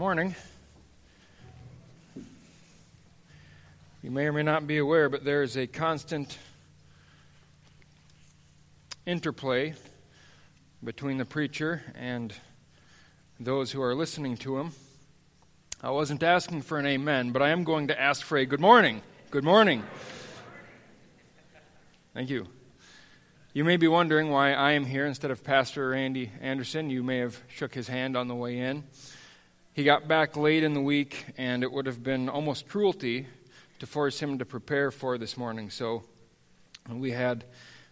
morning. You may or may not be aware, but there is a constant interplay between the preacher and those who are listening to him. I wasn't asking for an amen, but I am going to ask for a good morning. Good morning. Thank you. You may be wondering why I am here instead of Pastor Randy Anderson. You may have shook his hand on the way in. He got back late in the week, and it would have been almost cruelty to force him to prepare for this morning. So we had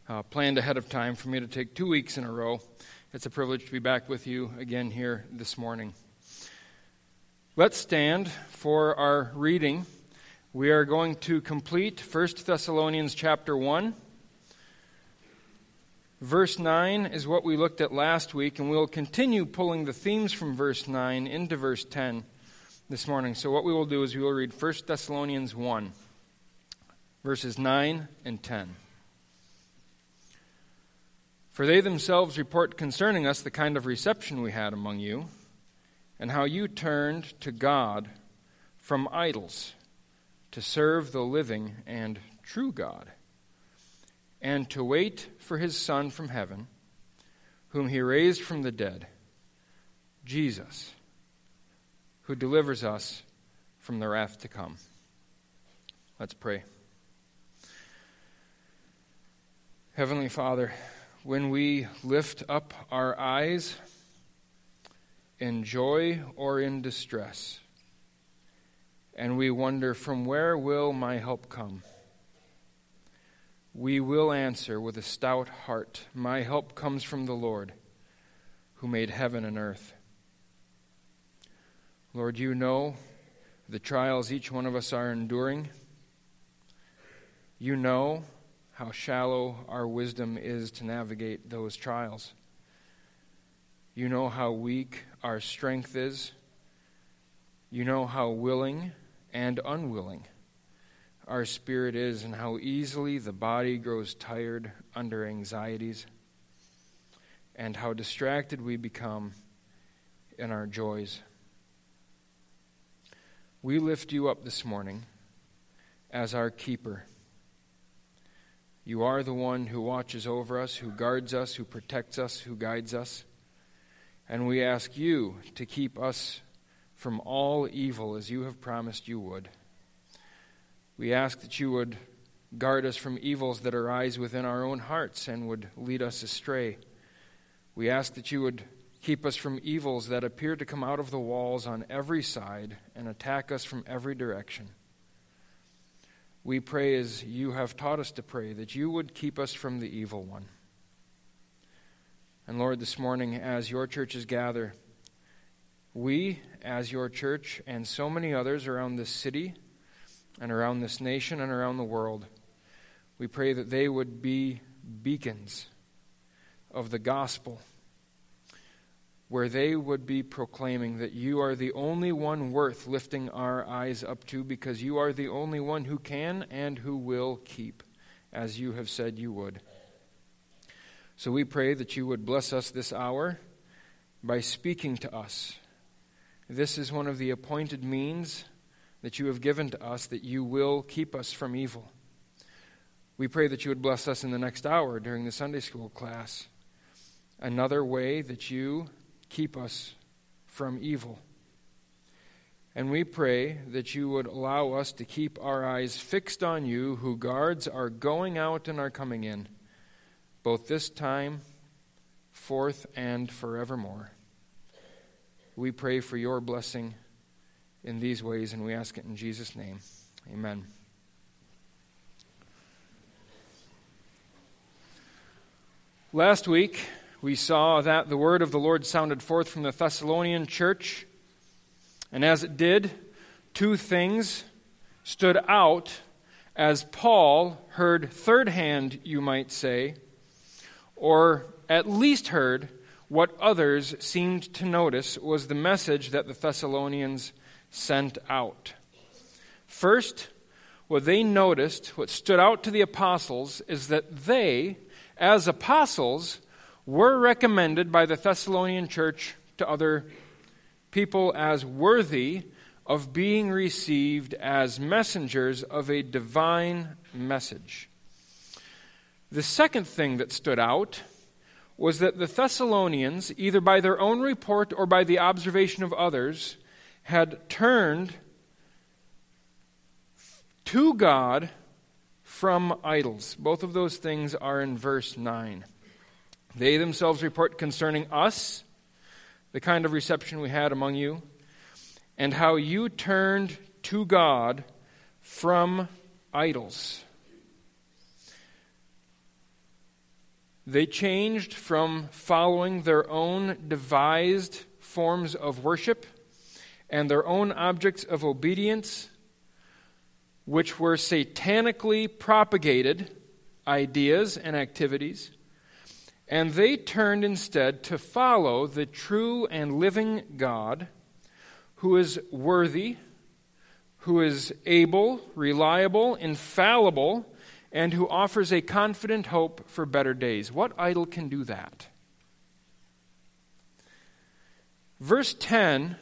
uh, planned ahead of time for me to take two weeks in a row. It's a privilege to be back with you again here this morning. Let's stand for our reading. We are going to complete 1 Thessalonians chapter 1. Verse 9 is what we looked at last week, and we'll continue pulling the themes from verse 9 into verse 10 this morning. So, what we will do is we will read 1 Thessalonians 1, verses 9 and 10. For they themselves report concerning us the kind of reception we had among you, and how you turned to God from idols to serve the living and true God and to wait for his Son from heaven, whom he raised from the dead, Jesus, who delivers us from the wrath to come. Let's pray. Heavenly Father, when we lift up our eyes in joy or in distress, and we wonder, from where will my help come? We will answer with a stout heart My help comes from the Lord, who made heaven and earth. Lord, you know the trials each one of us are enduring. You know how shallow our wisdom is to navigate those trials. You know how weak our strength is. You know how willing and unwilling our spirit is and how easily the body grows tired under anxieties, and how distracted we become in our joys. We lift you up this morning as our keeper. You are the one who watches over us, who guards us, who protects us, who guides us. And we ask you to keep us from all evil as you have promised you would. We ask that you would guard us from evils that arise within our own hearts and would lead us astray. We ask that you would keep us from evils that appear to come out of the walls on every side and attack us from every direction. We pray as you have taught us to pray that you would keep us from the evil one. And Lord, this morning, as your churches gather, we, as your church, and so many others around this city, and around this nation and around the world. We pray that they would be beacons of the gospel, where they would be proclaiming that you are the only one worth lifting our eyes up to because you are the only one who can and who will keep, as you have said you would. So we pray that you would bless us this hour by speaking to us. This is one of the appointed means that you have given to us that you will keep us from evil. We pray that you would bless us in the next hour during the Sunday school class. Another way that you keep us from evil. And we pray that you would allow us to keep our eyes fixed on you, who guards our going out and our coming in, both this time, forth, and forevermore. We pray for your blessing in these ways, and we ask it in Jesus' name. Amen. Last week, we saw that the word of the Lord sounded forth from the Thessalonian church, and as it did, two things stood out as Paul heard third hand, you might say, or at least heard what others seemed to notice was the message that the Thessalonians sent out. First, what they noticed, what stood out to the apostles, is that they, as apostles, were recommended by the Thessalonian church to other people as worthy of being received as messengers of a divine message. The second thing that stood out was that the Thessalonians, either by their own report or by the observation of others, had turned to God from idols. Both of those things are in verse 9. They themselves report concerning us the kind of reception we had among you, and how you turned to God from idols. They changed from following their own devised forms of worship and their own objects of obedience, which were satanically propagated ideas and activities, and they turned instead to follow the true and living God who is worthy, who is able, reliable, infallible, and who offers a confident hope for better days. What idol can do that? Verse 10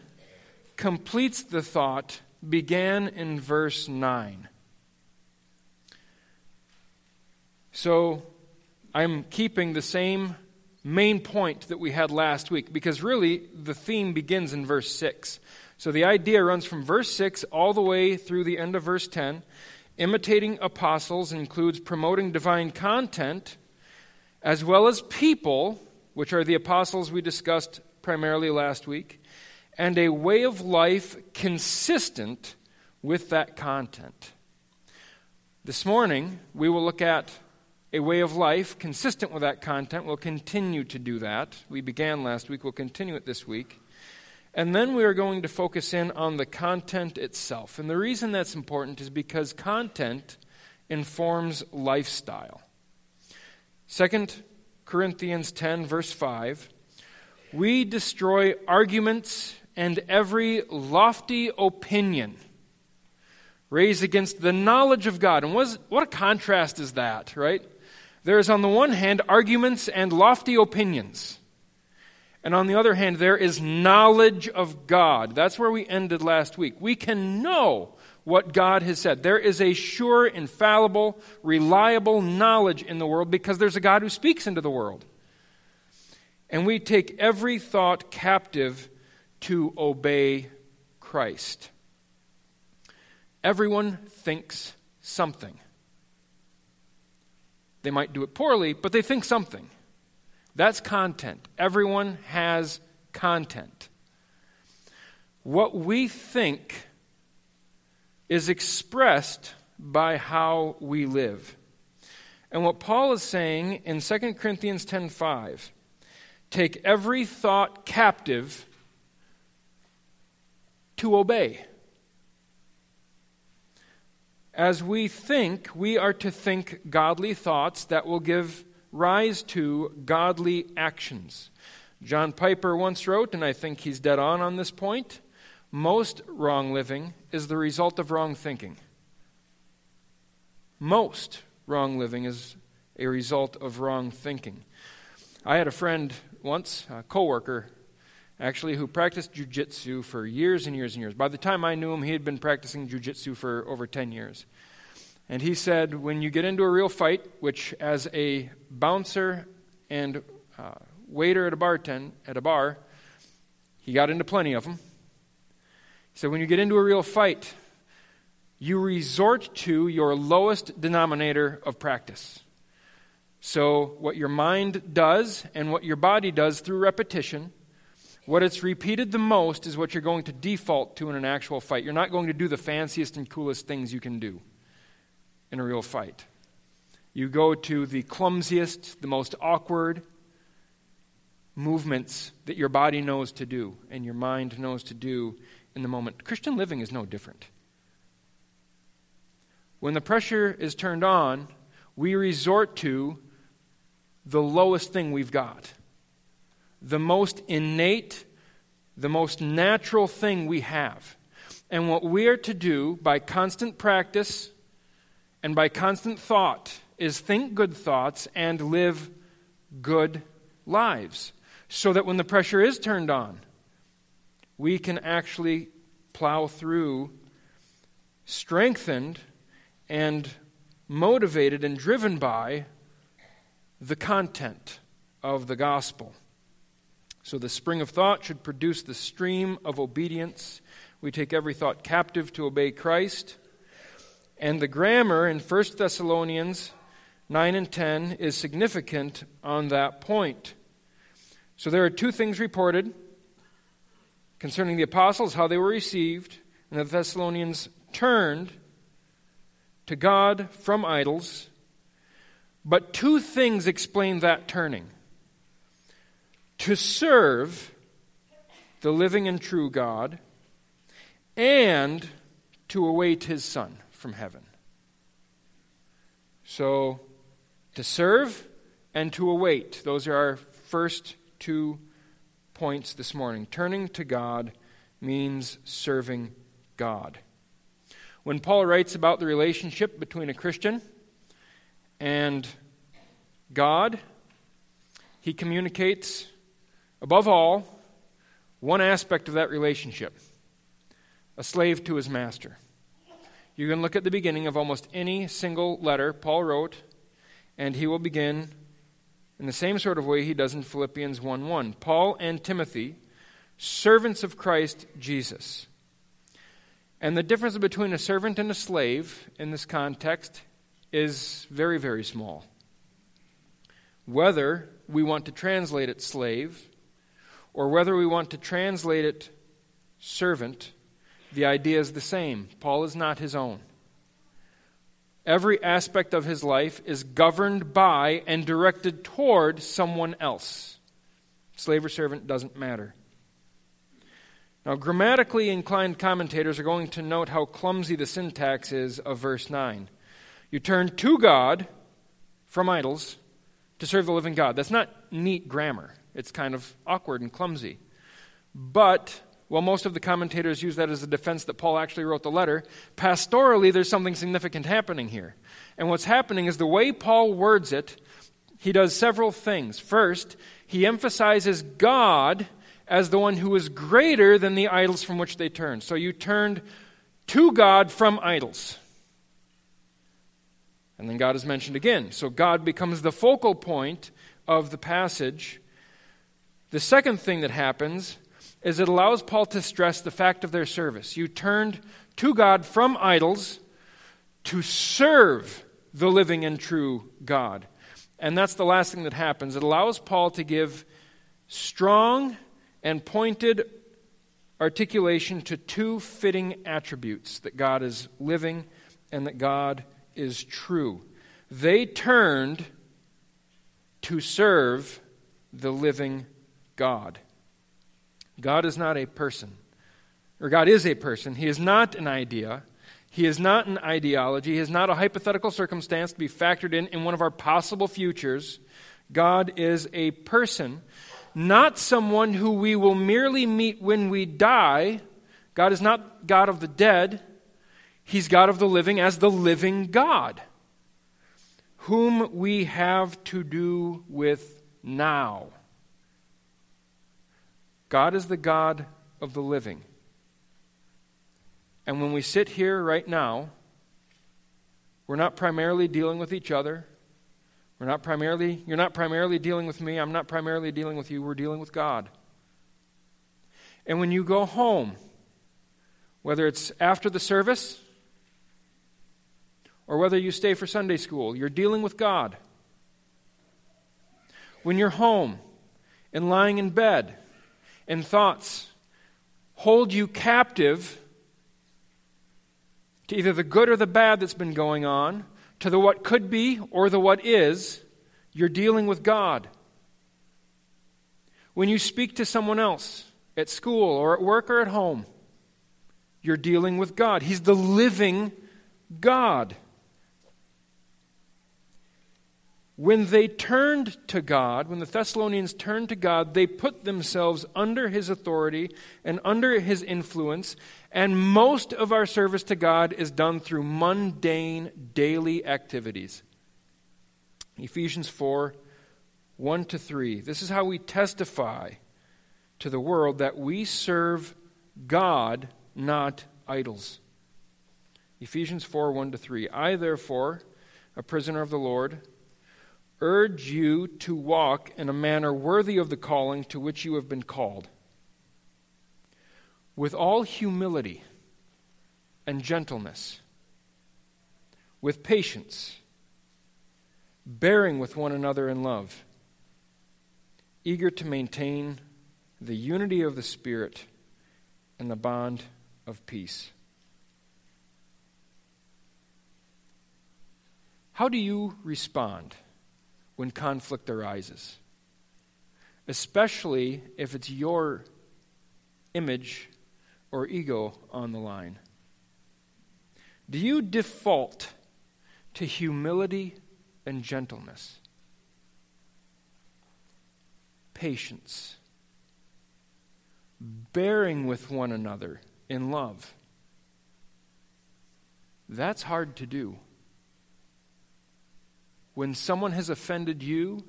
completes the thought began in verse 9. So I'm keeping the same main point that we had last week because really the theme begins in verse 6. So the idea runs from verse 6 all the way through the end of verse 10. Imitating apostles includes promoting divine content as well as people, which are the apostles we discussed primarily last week, and a way of life consistent with that content. This morning, we will look at a way of life consistent with that content. We'll continue to do that. We began last week, we'll continue it this week. And then we are going to focus in on the content itself. And the reason that's important is because content informs lifestyle. 2 Corinthians 10, verse 5 We destroy arguments and every lofty opinion raised against the knowledge of God. And what a contrast is that, right? There is, on the one hand, arguments and lofty opinions. And on the other hand, there is knowledge of God. That's where we ended last week. We can know what God has said. There is a sure, infallible, reliable knowledge in the world because there's a God who speaks into the world. And we take every thought captive to obey Christ. Everyone thinks something. They might do it poorly, but they think something. That's content. Everyone has content. What we think is expressed by how we live. And what Paul is saying in 2 Corinthians 10:5, take every thought captive to obey. As we think, we are to think godly thoughts that will give rise to godly actions. John Piper once wrote, and I think he's dead on on this point most wrong living is the result of wrong thinking. Most wrong living is a result of wrong thinking. I had a friend once, a coworker, actually, who practiced jujitsu for years and years and years. By the time I knew him, he had been practicing jujitsu for over 10 years. And he said, when you get into a real fight, which as a bouncer and uh, waiter at a bar, ten, at a bar, he got into plenty of them. He said, when you get into a real fight, you resort to your lowest denominator of practice. So, what your mind does and what your body does through repetition, what it's repeated the most is what you're going to default to in an actual fight. You're not going to do the fanciest and coolest things you can do in a real fight. You go to the clumsiest, the most awkward movements that your body knows to do and your mind knows to do in the moment. Christian living is no different. When the pressure is turned on, we resort to the lowest thing we've got, the most innate, the most natural thing we have. And what we are to do by constant practice and by constant thought is think good thoughts and live good lives so that when the pressure is turned on, we can actually plow through strengthened and motivated and driven by the content of the gospel. So the spring of thought should produce the stream of obedience. We take every thought captive to obey Christ. And the grammar in 1 Thessalonians 9 and 10 is significant on that point. So there are two things reported concerning the apostles, how they were received, and the Thessalonians turned to God from idols. But two things explain that turning to serve the living and true God, and to await his Son from heaven. So, to serve and to await. Those are our first two points this morning. Turning to God means serving God. When Paul writes about the relationship between a Christian and God, he communicates, above all, one aspect of that relationship a slave to his master. You can look at the beginning of almost any single letter Paul wrote, and he will begin in the same sort of way he does in Philippians 1 1. Paul and Timothy, servants of Christ Jesus. And the difference between a servant and a slave in this context is very, very small. Whether we want to translate it slave or whether we want to translate it servant, the idea is the same. Paul is not his own. Every aspect of his life is governed by and directed toward someone else. Slave or servant doesn't matter. Now, grammatically inclined commentators are going to note how clumsy the syntax is of verse 9. You turn to God from idols to serve the living God. That's not neat grammar, it's kind of awkward and clumsy. But while most of the commentators use that as a defense that Paul actually wrote the letter, pastorally, there's something significant happening here. And what's happening is the way Paul words it, he does several things. First, he emphasizes God as the one who is greater than the idols from which they turned. So you turned to God from idols. And then God is mentioned again. So God becomes the focal point of the passage. The second thing that happens is it allows Paul to stress the fact of their service. You turned to God from idols to serve the living and true God. And that's the last thing that happens. It allows Paul to give strong and pointed articulation to two fitting attributes that God is living and that God is true. They turned to serve the living God. God is not a person, or God is a person. He is not an idea. He is not an ideology. He is not a hypothetical circumstance to be factored in in one of our possible futures. God is a person not someone who we will merely meet when we die. God is not God of the dead, He's God of the living as the living God, whom we have to do with now. God is the God of the living. And when we sit here right now, we're not primarily dealing with each other. We're not primarily, you're not primarily dealing with me. I'm not primarily dealing with you. We're dealing with God. And when you go home, whether it's after the service or whether you stay for Sunday school, you're dealing with God. When you're home and lying in bed and thoughts hold you captive to either the good or the bad that's been going on, to the what could be or the what is, you're dealing with God. When you speak to someone else at school or at work or at home, you're dealing with God. He's the living God. When they turned to God, when the Thessalonians turned to God, they put themselves under His authority and under His influence, and most of our service to God is done through mundane daily activities. Ephesians 4 1 to 3. This is how we testify to the world that we serve God, not idols. Ephesians 4 1 to 3. I, therefore, a prisoner of the Lord, urge you to walk in a manner worthy of the calling to which you have been called, with all humility and gentleness, with patience, bearing with one another in love, eager to maintain the unity of the Spirit and the bond of peace. How do you respond when conflict arises? Especially if it's your image or ego on the line. Do you default to humility and gentleness? Patience. Bearing with one another in love. That's hard to do. When someone has offended you,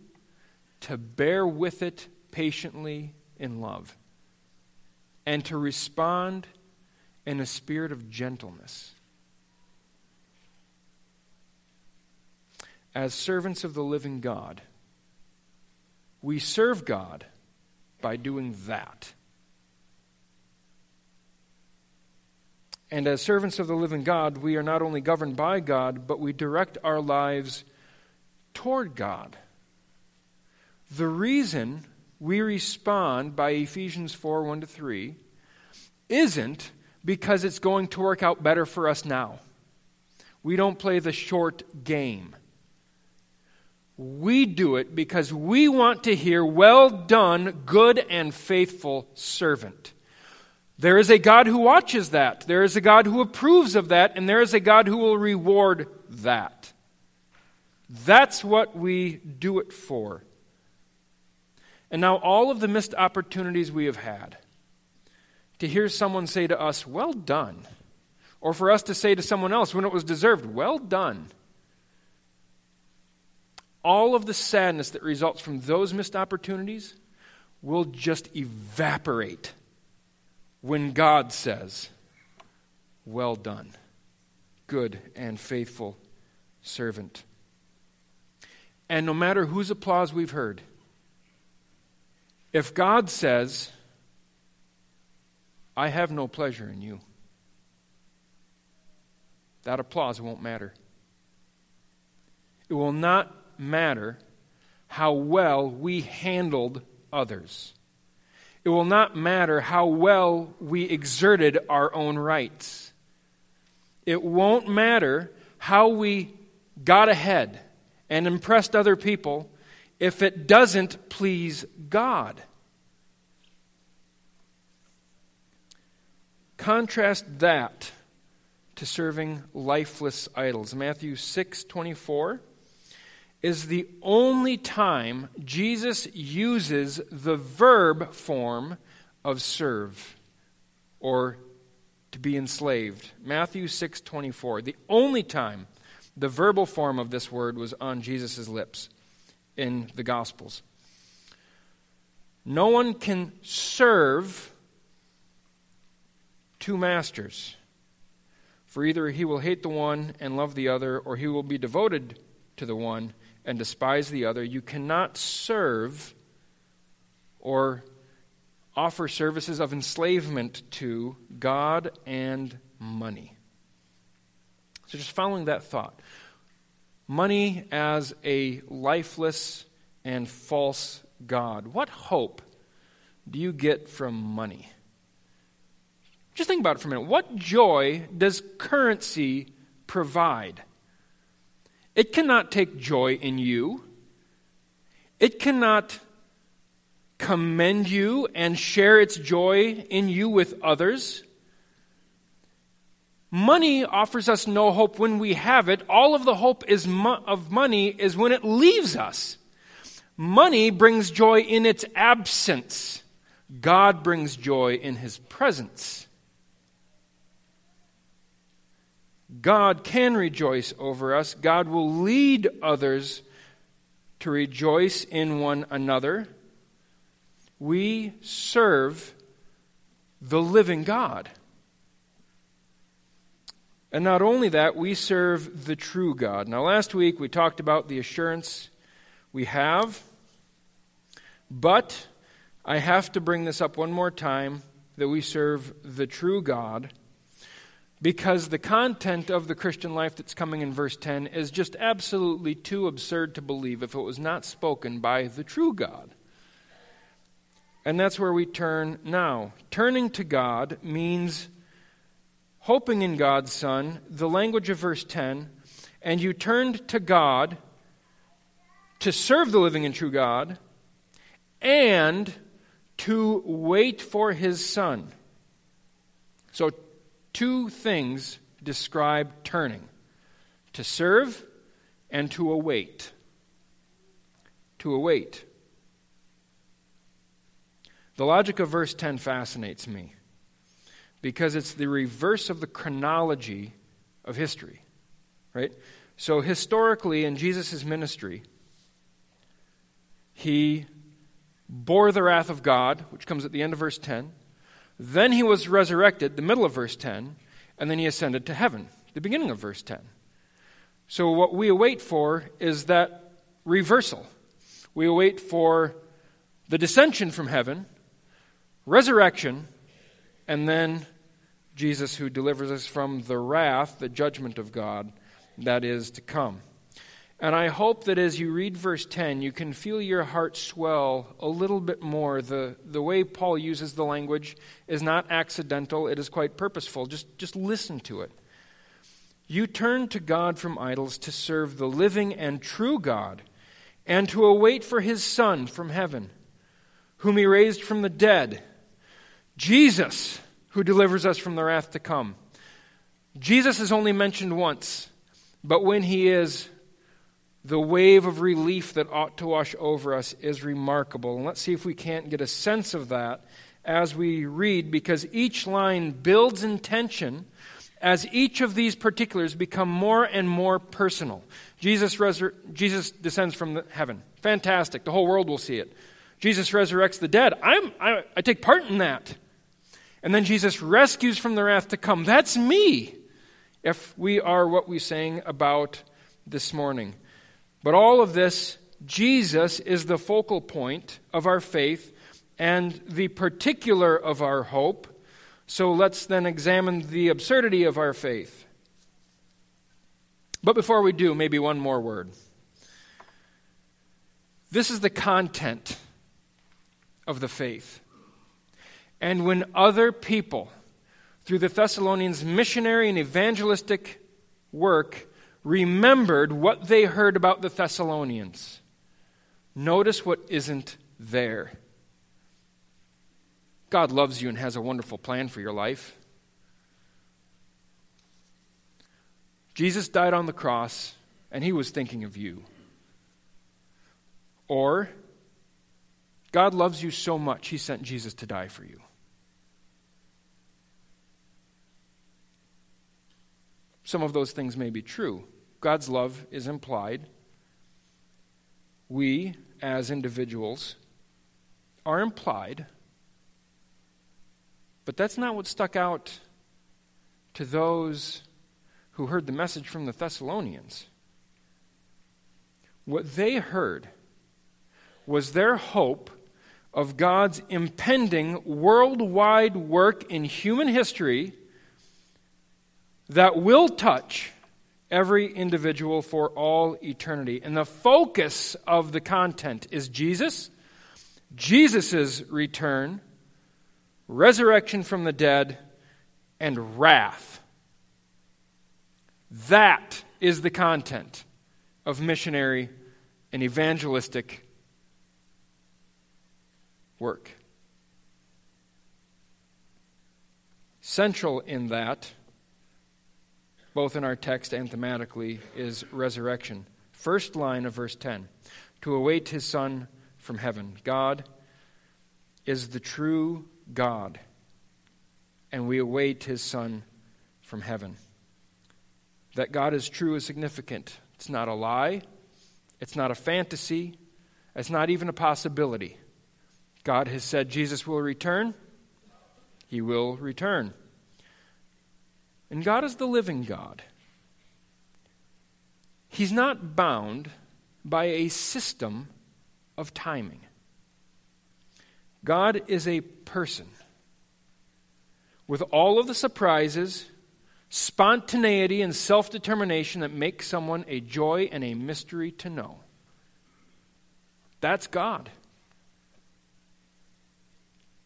to bear with it patiently in love and to respond in a spirit of gentleness. as servants of the living God. We serve God by doing that. And as servants of the living God, we are not only governed by God, but we direct our lives toward God. The reason we respond by Ephesians 4 1 to 3 isn't because it's going to work out better for us now. We don't play the short game. We do it because we want to hear, Well done, good and faithful servant. There is a God who watches that. There is a God who approves of that, and there is a God who will reward that. That's what we do it for. And now, all of the missed opportunities we have had to hear someone say to us, Well done, or for us to say to someone else when it was deserved, Well done all of the sadness that results from those missed opportunities will just evaporate when God says, Well done, good and faithful servant. And no matter whose applause we've heard, if God says, I have no pleasure in you, that applause won't matter. It will not matter how well we handled others. It will not matter how well we exerted our own rights. It won't matter how we got ahead and impressed other people if it doesn't please God. Contrast that to serving lifeless idols. Matthew 6 24 is the only time Jesus uses the verb form of serve or to be enslaved. Matthew 6:24. The only time the verbal form of this word was on Jesus' lips in the gospels. No one can serve two masters. For either he will hate the one and love the other, or he will be devoted to the one and despise the other. You cannot serve or offer services of enslavement to God and money. So, just following that thought money as a lifeless and false God. What hope do you get from money? Just think about it for a minute. What joy does currency provide? It cannot take joy in you. It cannot commend you and share its joy in you with others. Money offers us no hope when we have it. All of the hope is mo- of money is when it leaves us. Money brings joy in its absence. God brings joy in his presence. God can rejoice over us. God will lead others to rejoice in one another. We serve the living God. And not only that, we serve the true God. Now, last week we talked about the assurance we have, but I have to bring this up one more time that we serve the true God because the content of the Christian life that's coming in verse 10 is just absolutely too absurd to believe if it was not spoken by the true God. And that's where we turn now. Turning to God means hoping in God's Son, the language of verse 10, and you turned to God to serve the living and true God and to wait for his Son. So, two things describe turning to serve and to await. To await. The logic of verse 10 fascinates me because it's the reverse of the chronology of history, right? So, historically, in Jesus' ministry, he bore the wrath of God, which comes at the end of verse 10. Then he was resurrected, the middle of verse 10, and then he ascended to heaven, the beginning of verse 10. So, what we await for is that reversal. We await for the descension from heaven resurrection, and then Jesus who delivers us from the wrath, the judgment of God that is to come. And I hope that as you read verse 10, you can feel your heart swell a little bit more. The, the way Paul uses the language is not accidental, it is quite purposeful. Just, just listen to it. You turn to God from idols to serve the living and true God, and to await for his Son from heaven, whom he raised from the dead Jesus, who delivers us from the wrath to come. Jesus is only mentioned once, but when he is, the wave of relief that ought to wash over us is remarkable. And let's see if we can't get a sense of that as we read, because each line builds in tension as each of these particulars become more and more personal. Jesus, resur- Jesus descends from heaven. Fantastic. The whole world will see it. Jesus resurrects the dead. I'm, I, I take part in that. And then Jesus rescues from the wrath to come. That's me, if we are what we sang about this morning. But all of this, Jesus is the focal point of our faith and the particular of our hope. So let's then examine the absurdity of our faith. But before we do, maybe one more word. This is the content of the faith. And when other people, through the Thessalonians' missionary and evangelistic work, remembered what they heard about the Thessalonians, notice what isn't there. God loves you and has a wonderful plan for your life. Jesus died on the cross, and he was thinking of you. Or, God loves you so much, he sent Jesus to die for you. Some of those things may be true. God's love is implied. We, as individuals, are implied. But that's not what stuck out to those who heard the message from the Thessalonians. What they heard was their hope of God's impending worldwide work in human history that will touch every individual for all eternity. And the focus of the content is Jesus, Jesus' return, resurrection from the dead, and wrath. That is the content of missionary and evangelistic work. Central in that both in our text and thematically, is resurrection. First line of verse 10 to await his Son from heaven. God is the true God, and we await his Son from heaven. That God is true is significant. It's not a lie, it's not a fantasy, it's not even a possibility. God has said Jesus will return. he will return. And God is the living God. He's not bound by a system of timing. God is a person with all of the surprises, spontaneity, and self determination that make someone a joy and a mystery to know. That's God.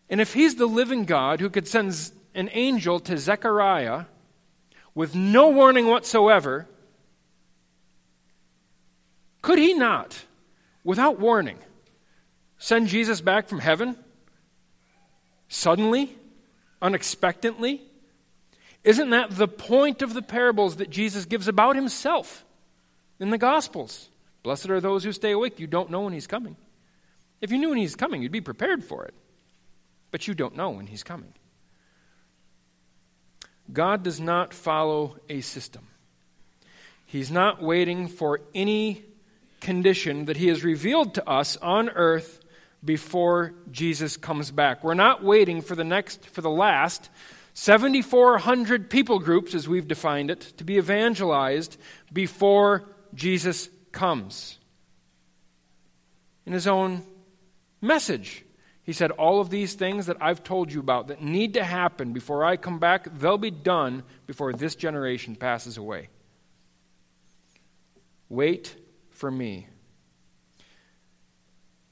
And if He's the living God who could send an angel to Zechariah with no warning whatsoever, could He not, without warning, send Jesus back from heaven suddenly, unexpectedly? Isn't that the point of the parables that Jesus gives about himself in the Gospels? Blessed are those who stay awake. You don't know when he's coming. If you knew when he's coming, you'd be prepared for it. But you don't know when he's coming. God does not follow a system. He's not waiting for any condition that he has revealed to us on earth before Jesus comes back. We're not waiting for the next for the last 7400 people groups as we've defined it to be evangelized before Jesus comes. In his own message, he said, All of these things that I've told you about that need to happen before I come back, they'll be done before this generation passes away. Wait for me.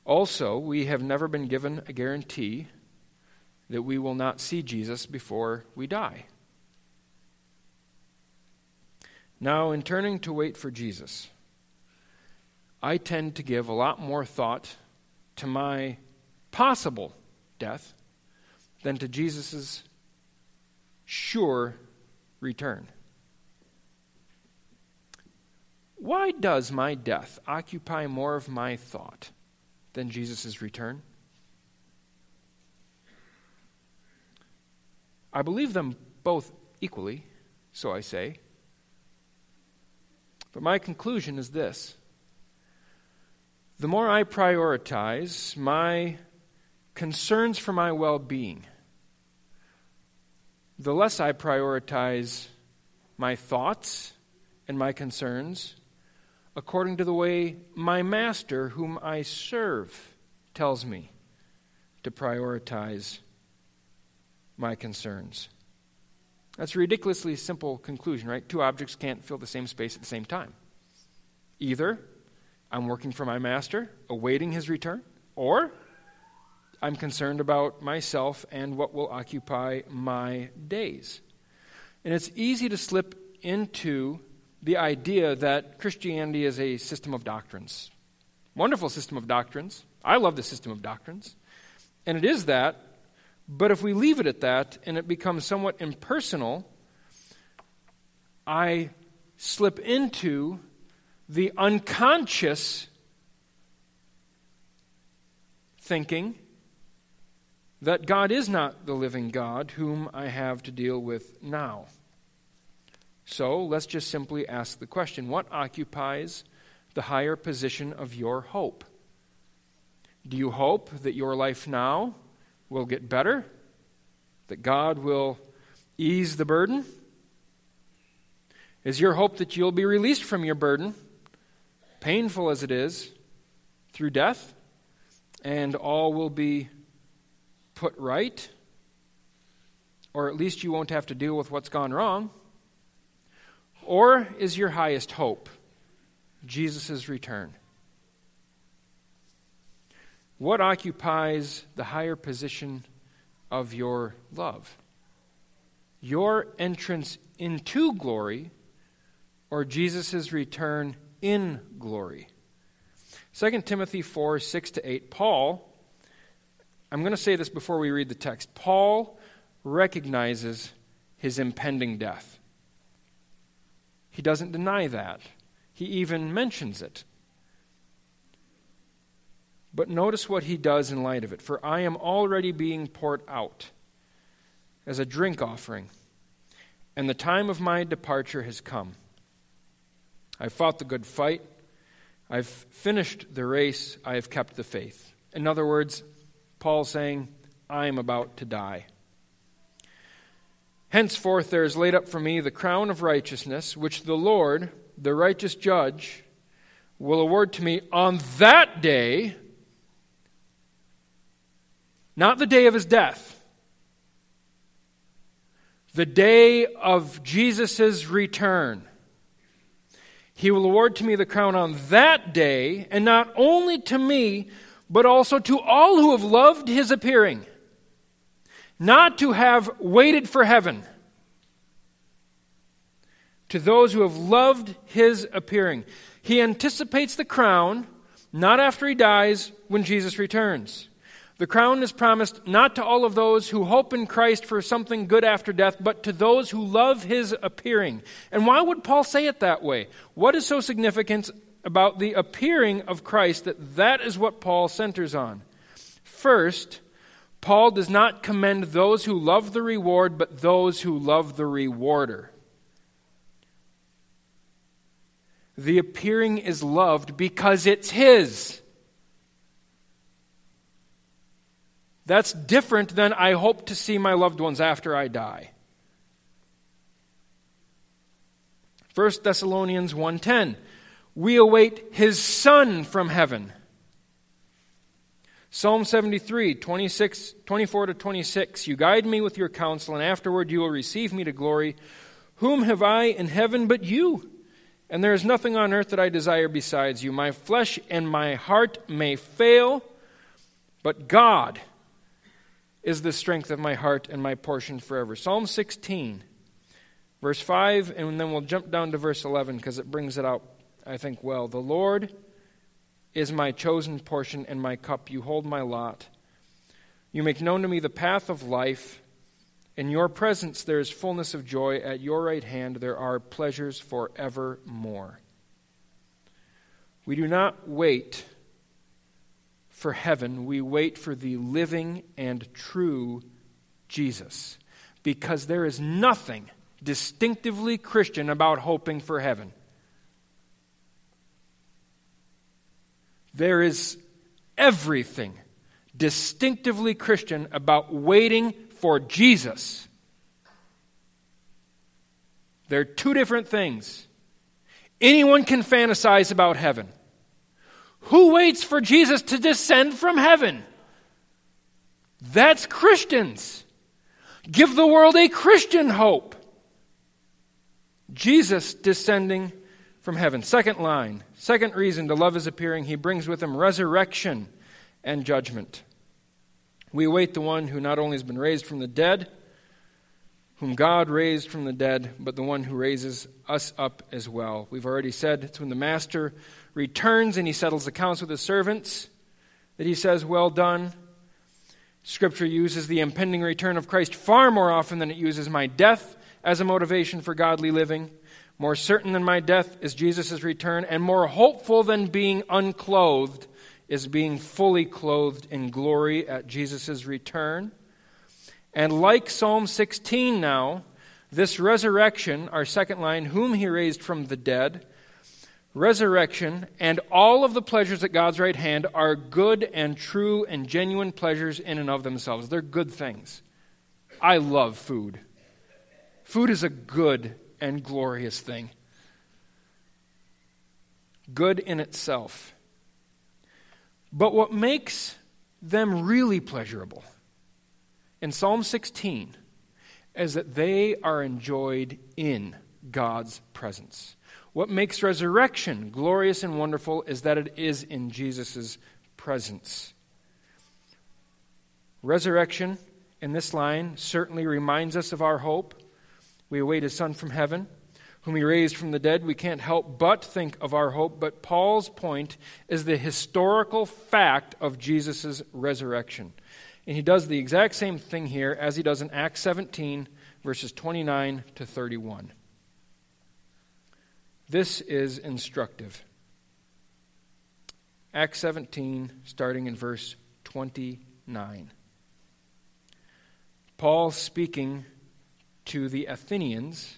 Also, we have never been given a guarantee that we will not see Jesus before we die. Now, in turning to wait for Jesus, I tend to give a lot more thought to my possible death than to Jesus' sure return. Why does my death occupy more of my thought than Jesus' return? I believe them both equally, so I say. But my conclusion is this the more I prioritize my concerns for my well being, the less I prioritize my thoughts and my concerns according to the way my master, whom I serve, tells me to prioritize my concerns. That's a ridiculously simple conclusion, right? Two objects can't fill the same space at the same time. Either I'm working for my master, awaiting his return, or I'm concerned about myself and what will occupy my days. And it's easy to slip into the idea that Christianity is a system of doctrines. Wonderful system of doctrines. I love the system of doctrines. And it is that, but if we leave it at that and it becomes somewhat impersonal, I slip into the unconscious thinking that God is not the living God whom I have to deal with now. So let's just simply ask the question what occupies the higher position of your hope? Do you hope that your life now will get better? That God will ease the burden? Is your hope that you'll be released from your burden? painful as it is, through death, and all will be put right, or at least you won't have to deal with what's gone wrong? Or is your highest hope Jesus' return? What occupies the higher position of your love? Your entrance into glory or Jesus' return in glory. 2 Timothy 4 6 to 8. Paul, I'm going to say this before we read the text. Paul recognizes his impending death. He doesn't deny that, he even mentions it. But notice what he does in light of it. For I am already being poured out as a drink offering, and the time of my departure has come. I've fought the good fight. I've finished the race. I have kept the faith. In other words, Paul saying, I am about to die. Henceforth there is laid up for me the crown of righteousness, which the Lord, the righteous judge, will award to me on that day, not the day of his death, the day of Jesus' return. He will award to me the crown on that day, and not only to me, but also to all who have loved his appearing, not to have waited for heaven. To those who have loved his appearing. He anticipates the crown, not after he dies, when Jesus returns. The crown is promised not to all of those who hope in Christ for something good after death, but to those who love his appearing. And why would Paul say it that way? What is so significant about the appearing of Christ that that is what Paul centers on? First, Paul does not commend those who love the reward, but those who love the rewarder. The appearing is loved because it's his. That's different than I hope to see my loved ones after I die. 1 Thessalonians 1:10 We await his son from heaven. Psalm 73, 26, 24 to 26. You guide me with your counsel, and afterward you will receive me to glory. Whom have I in heaven but you? And there is nothing on earth that I desire besides you. My flesh and my heart may fail, but God is the strength of my heart and my portion forever. Psalm 16, verse 5, and then we'll jump down to verse 11 because it brings it out, I think, well. The Lord is my chosen portion and my cup. You hold my lot. You make known to me the path of life. In your presence there is fullness of joy. At your right hand there are pleasures forevermore. We do not wait for heaven, we wait for the living and true Jesus. Because there is nothing distinctively Christian about hoping for heaven. There is everything distinctively Christian about waiting for Jesus. They're two different things. Anyone can fantasize about heaven. Who waits for Jesus to descend from heaven? That's Christians. Give the world a Christian hope. Jesus descending from heaven. Second line, second reason to love his appearing, he brings with him resurrection and judgment. We await the one who not only has been raised from the dead, whom God raised from the dead, but the one who raises us up as well. We've already said it's when the master returns and he settles accounts with his servants that he says, Well done. Scripture uses the impending return of Christ far more often than it uses my death as a motivation for godly living. More certain than my death is Jesus' return, and more hopeful than being unclothed is being fully clothed in glory at Jesus' return. And like Psalm 16 now, this resurrection, our second line, whom he raised from the dead, resurrection, and all of the pleasures at God's right hand are good and true and genuine pleasures in and of themselves. They're good things. I love food. Food is a good and glorious thing. Good in itself. But what makes them really pleasurable in Psalm 16 is that they are enjoyed in God's presence. What makes resurrection glorious and wonderful is that it is in Jesus' presence. Resurrection in this line certainly reminds us of our hope. We await his Son from heaven, whom he raised from the dead. We can't help but think of our hope, but Paul's point is the historical fact of Jesus' resurrection. And he does the exact same thing here as he does in Acts 17, verses 29 to 31. This is instructive. Acts 17, starting in verse 29. Paul speaking to the Athenians.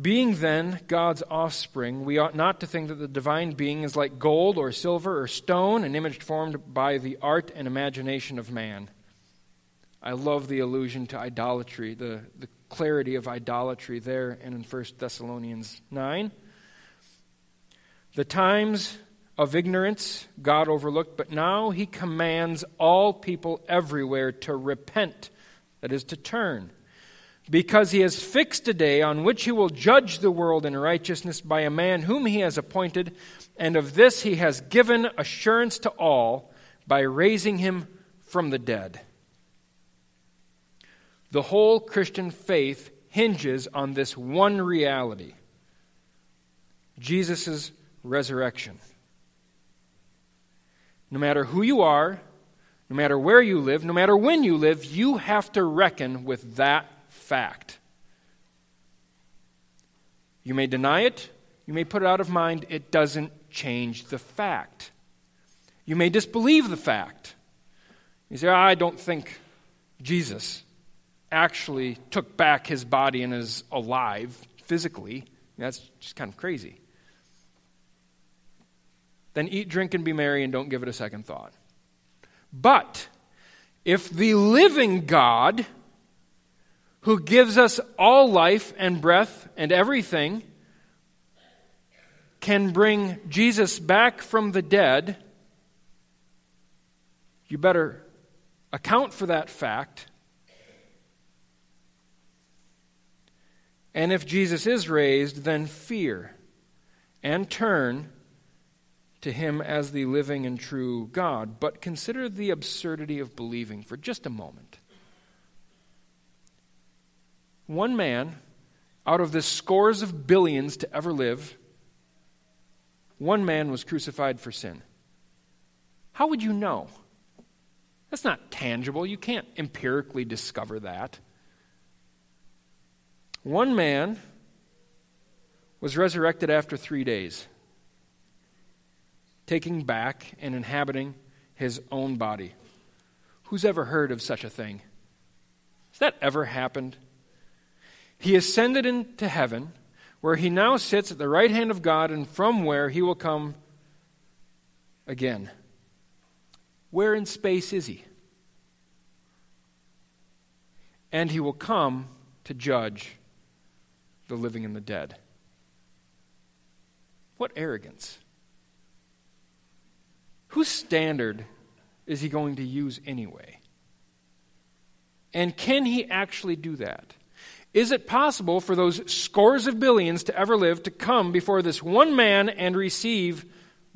Being then God's offspring, we ought not to think that the divine being is like gold or silver or stone, an image formed by the art and imagination of man. I love the allusion to idolatry, the, the clarity of idolatry there and in 1 Thessalonians 9. The times of ignorance God overlooked, but now he commands all people everywhere to repent, that is, to turn, because he has fixed a day on which he will judge the world in righteousness by a man whom he has appointed, and of this he has given assurance to all by raising him from the dead. The whole Christian faith hinges on this one reality Jesus' resurrection. No matter who you are, no matter where you live, no matter when you live, you have to reckon with that fact. You may deny it, you may put it out of mind, it doesn't change the fact. You may disbelieve the fact. You say, I don't think Jesus actually took back his body and is alive physically. That's just kind of crazy then eat, drink, and be merry and don't give it a second thought. But if the living God, who gives us all life and breath and everything, can bring Jesus back from the dead, you better account for that fact. And if Jesus is raised, then fear and turn to him as the living and true God. But consider the absurdity of believing for just a moment. One man, out of the scores of billions to ever live, one man was crucified for sin. How would you know? That's not tangible. You can't empirically discover that. One man was resurrected after three days taking back and inhabiting his own body. Who's ever heard of such a thing? Has that ever happened? He ascended into heaven, where he now sits at the right hand of God, and from where he will come again. Where in space is he? And he will come to judge the living and the dead. What arrogance! Whose standard is he going to use anyway? And can he actually do that? Is it possible for those scores of billions to ever live to come before this one man and receive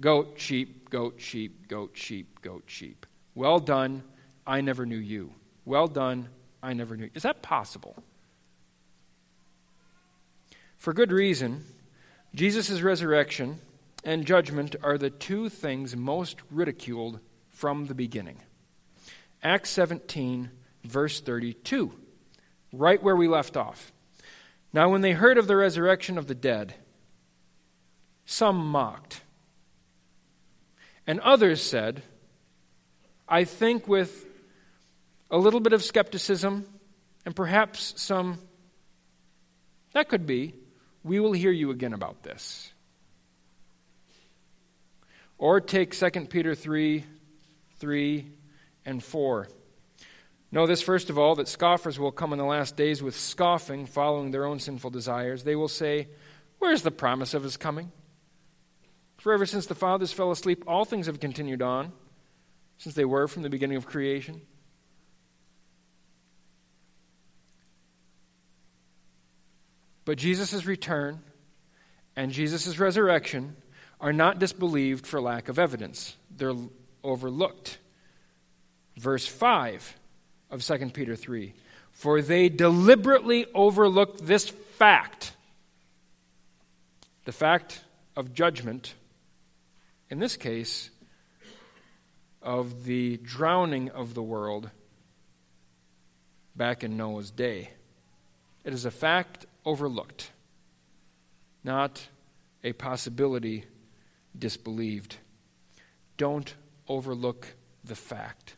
goat, sheep, goat, sheep, goat, sheep, goat, sheep? Well done, I never knew you. Well done, I never knew you. Is that possible? For good reason, Jesus' resurrection and judgment are the two things most ridiculed from the beginning. Acts 17, verse 32, right where we left off. Now, when they heard of the resurrection of the dead, some mocked. And others said, I think with a little bit of skepticism and perhaps some, that could be, we will hear you again about this. Or take 2 Peter 3 3 and 4. Know this, first of all, that scoffers will come in the last days with scoffing, following their own sinful desires. They will say, Where's the promise of his coming? For ever since the fathers fell asleep, all things have continued on, since they were from the beginning of creation. But Jesus' return and Jesus' resurrection are not disbelieved for lack of evidence, they're overlooked. Verse 5 of 2 Peter 3 For they deliberately overlooked this fact, the fact of judgment, in this case, of the drowning of the world back in Noah's day. It is a fact overlooked, not a possibility disbelieved. Don't overlook the fact.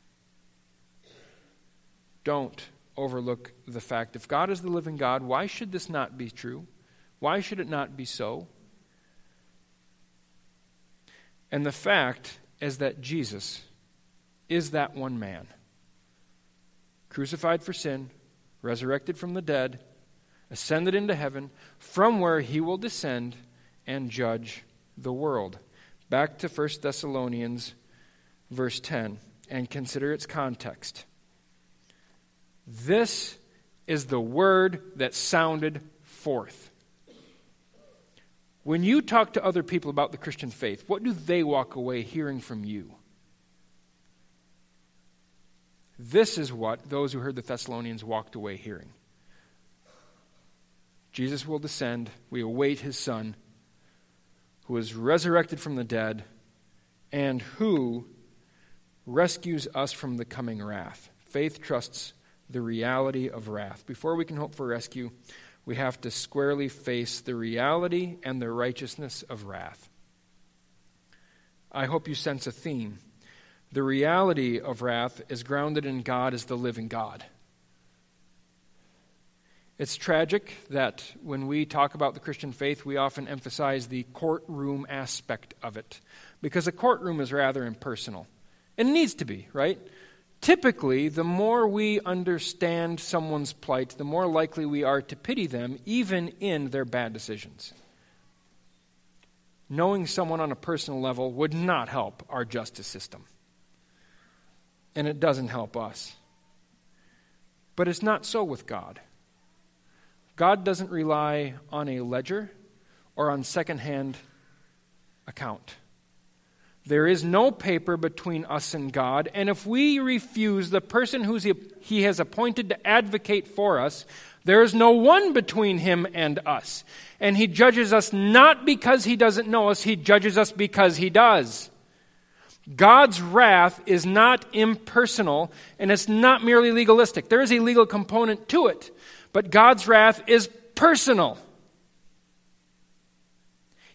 Don't overlook the fact. If God is the living God, why should this not be true? Why should it not be so? And the fact is that Jesus is that one man. crucified for sin, resurrected from the dead, ascended into heaven, from where he will descend and judge the world. Back to 1 Thessalonians, verse 10, and consider its context. This is the word that sounded forth. When you talk to other people about the Christian faith, what do they walk away hearing from you? This is what those who heard the Thessalonians walked away hearing. Jesus will descend. We await his Son, who is resurrected from the dead and who rescues us from the coming wrath. Faith trusts the reality of wrath. Before we can hope for rescue, we have to squarely face the reality and the righteousness of wrath. I hope you sense a theme. The reality of wrath is grounded in God as the living God. It's tragic that when we talk about the Christian faith, we often emphasize the courtroom aspect of it because a courtroom is rather impersonal. And It needs to be, right? Typically, the more we understand someone's plight, the more likely we are to pity them, even in their bad decisions. Knowing someone on a personal level would not help our justice system. And it doesn't help us. But it's not so with God. God doesn't rely on a ledger or on secondhand account. There is no paper between us and God, and if we refuse the person who he has appointed to advocate for us, there is no one between him and us. And he judges us not because he doesn't know us, he judges us because he does. God's wrath is not impersonal and it's not merely legalistic. There is a legal component to it, but God's wrath is personal.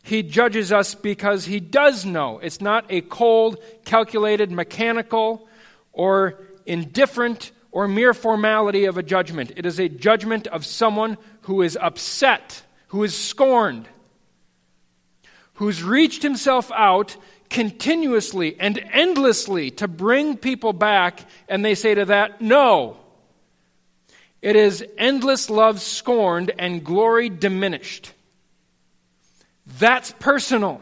He judges us because he does know. It's not a cold, calculated, mechanical, or indifferent or mere formality of a judgment. It is a judgment of someone who is upset, who is scorned, who's reached himself out continuously and endlessly to bring people back, and they say to that, no. It is endless love scorned and glory diminished. That's personal.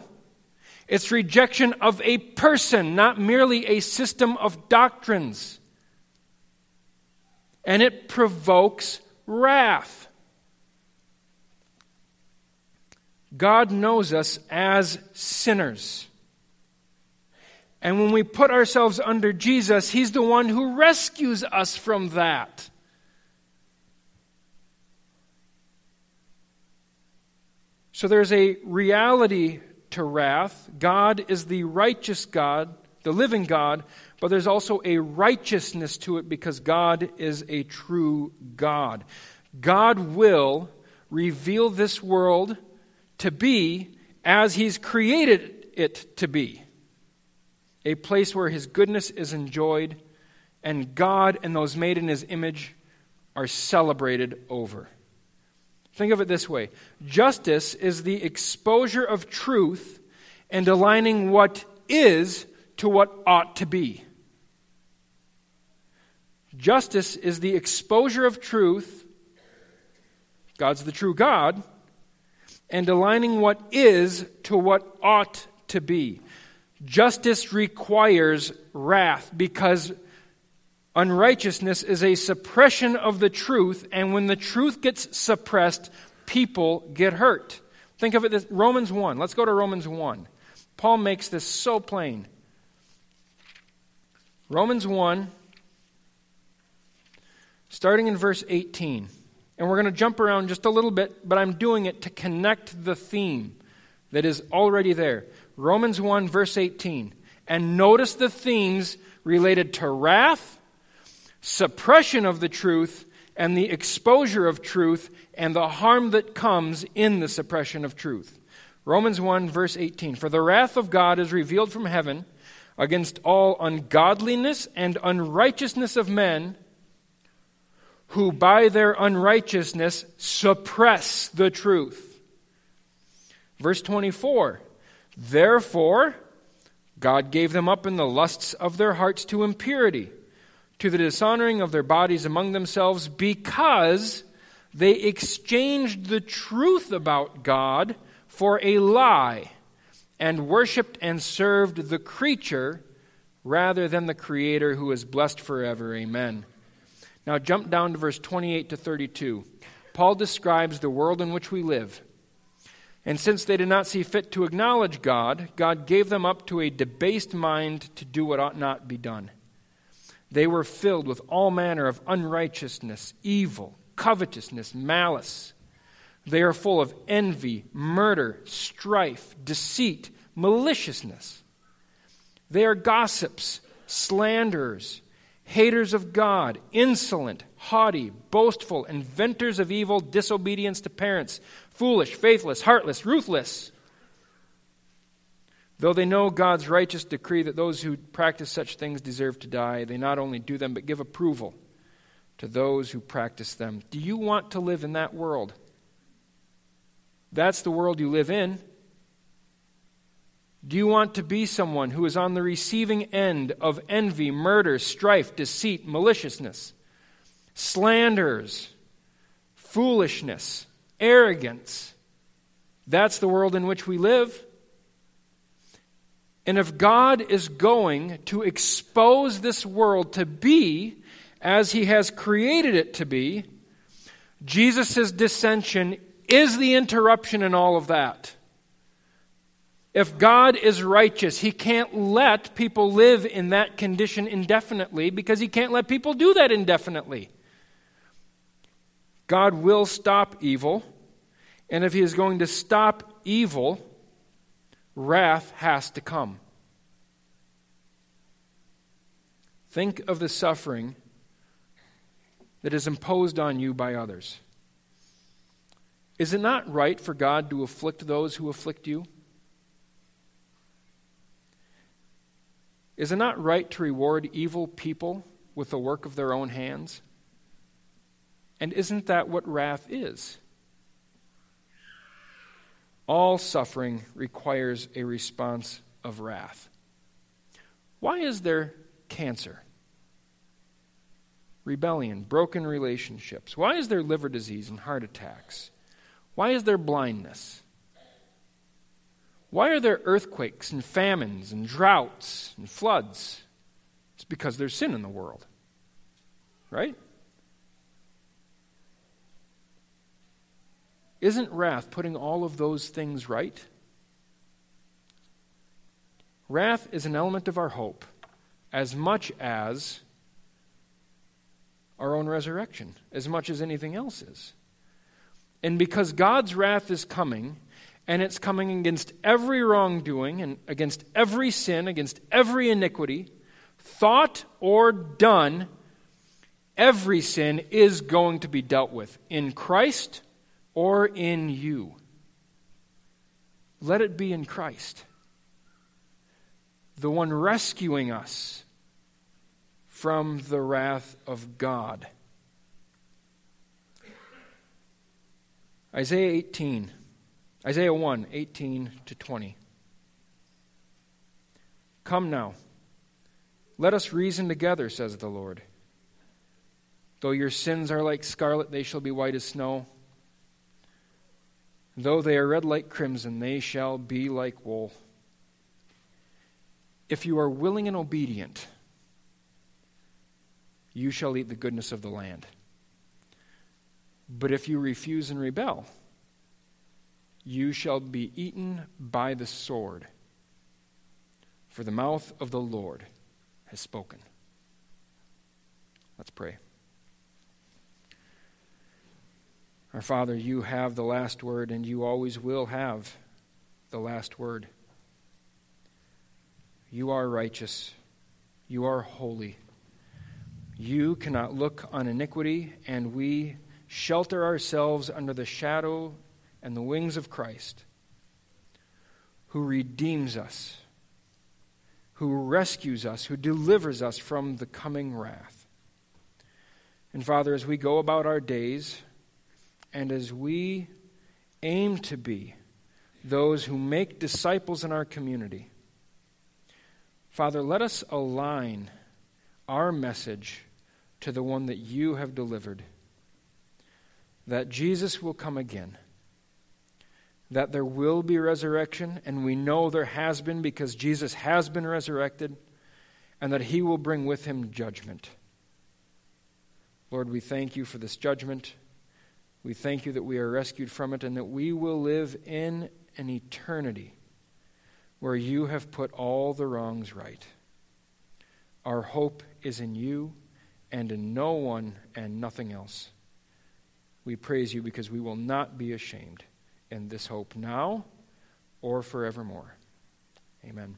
It's rejection of a person, not merely a system of doctrines. And it provokes wrath. God knows us as sinners. And when we put ourselves under Jesus, He's the one who rescues us from that. So there's a reality to wrath. God is the righteous God, the living God, but there's also a righteousness to it because God is a true God. God will reveal this world to be as He's created it to be a place where His goodness is enjoyed, and God and those made in His image are celebrated over. Think of it this way justice is the exposure of truth and aligning what is to what ought to be. Justice is the exposure of truth, God's the true God, and aligning what is to what ought to be. Justice requires wrath because Unrighteousness is a suppression of the truth, and when the truth gets suppressed, people get hurt. Think of it as Romans 1. Let's go to Romans 1. Paul makes this so plain. Romans 1, starting in verse 18. And we're going to jump around just a little bit, but I'm doing it to connect the theme that is already there. Romans 1, verse 18. And notice the themes related to wrath suppression of the truth and the exposure of truth and the harm that comes in the suppression of truth. Romans 1, verse 18 For the wrath of God is revealed from heaven against all ungodliness and unrighteousness of men who by their unrighteousness suppress the truth. Verse 24 Therefore, God gave them up in the lusts of their hearts to impurity to the dishonoring of their bodies among themselves because they exchanged the truth about God for a lie and worshiped and served the creature rather than the Creator who is blessed forever. Amen. Now jump down to verse 28 to 32. Paul describes the world in which we live. And since they did not see fit to acknowledge God, God gave them up to a debased mind to do what ought not be done. They were filled with all manner of unrighteousness, evil, covetousness, malice. They are full of envy, murder, strife, deceit, maliciousness. They are gossips, slanderers, haters of God, insolent, haughty, boastful, inventors of evil, disobedience to parents, foolish, faithless, heartless, ruthless. Though they know God's righteous decree that those who practice such things deserve to die, they not only do them, but give approval to those who practice them. Do you want to live in that world? That's the world you live in. Do you want to be someone who is on the receiving end of envy, murder, strife, deceit, maliciousness, slanders, foolishness, arrogance? That's the world in which we live. And if God is going to expose this world to be as He has created it to be, Jesus' dissension is the interruption in all of that. If God is righteous, He can't let people live in that condition indefinitely because He can't let people do that indefinitely. God will stop evil, and if He is going to stop evil, wrath has to come. Think of the suffering that is imposed on you by others. Is it not right for God to afflict those who afflict you? Is it not right to reward evil people with the work of their own hands? And isn't that what wrath is? All suffering requires a response of wrath. Why is there cancer? Rebellion, broken relationships. Why is there liver disease and heart attacks? Why is there blindness? Why are there earthquakes and famines and droughts and floods? It's because there's sin in the world. Right? Isn't wrath putting all of those things right? Wrath is an element of our hope as much as our own resurrection, as much as anything else is. And because God's wrath is coming, and it's coming against every wrongdoing and against every sin, against every iniquity, thought or done, every sin is going to be dealt with in Christ or in you. Let it be in Christ, the one rescuing us from the wrath of God. Isaiah 18. Isaiah 1 18 to 20. Come now, let us reason together, says the Lord. Though your sins are like scarlet, they shall be white as snow. Though they are red like crimson, they shall be like wool. If you are willing and obedient, you shall eat the goodness of the land. But if you refuse and rebel, you shall be eaten by the sword, for the mouth of the Lord has spoken. Let's pray. Our Father, you have the last word, and you always will have the last word. You are righteous. You are holy. You cannot look on iniquity, and we shelter ourselves under the shadow and the wings of Christ, who redeems us, who rescues us, who delivers us from the coming wrath. And Father, as we go about our days, and as we aim to be those who make disciples in our community, Father, let us align our message to the one that you have delivered that Jesus will come again, that there will be resurrection, and we know there has been because Jesus has been resurrected, and that he will bring with him judgment. Lord, we thank you for this judgment. We thank you that we are rescued from it and that we will live in an eternity where you have put all the wrongs right. Our hope is in you and in no one and nothing else. We praise you because we will not be ashamed in this hope now or forevermore. Amen.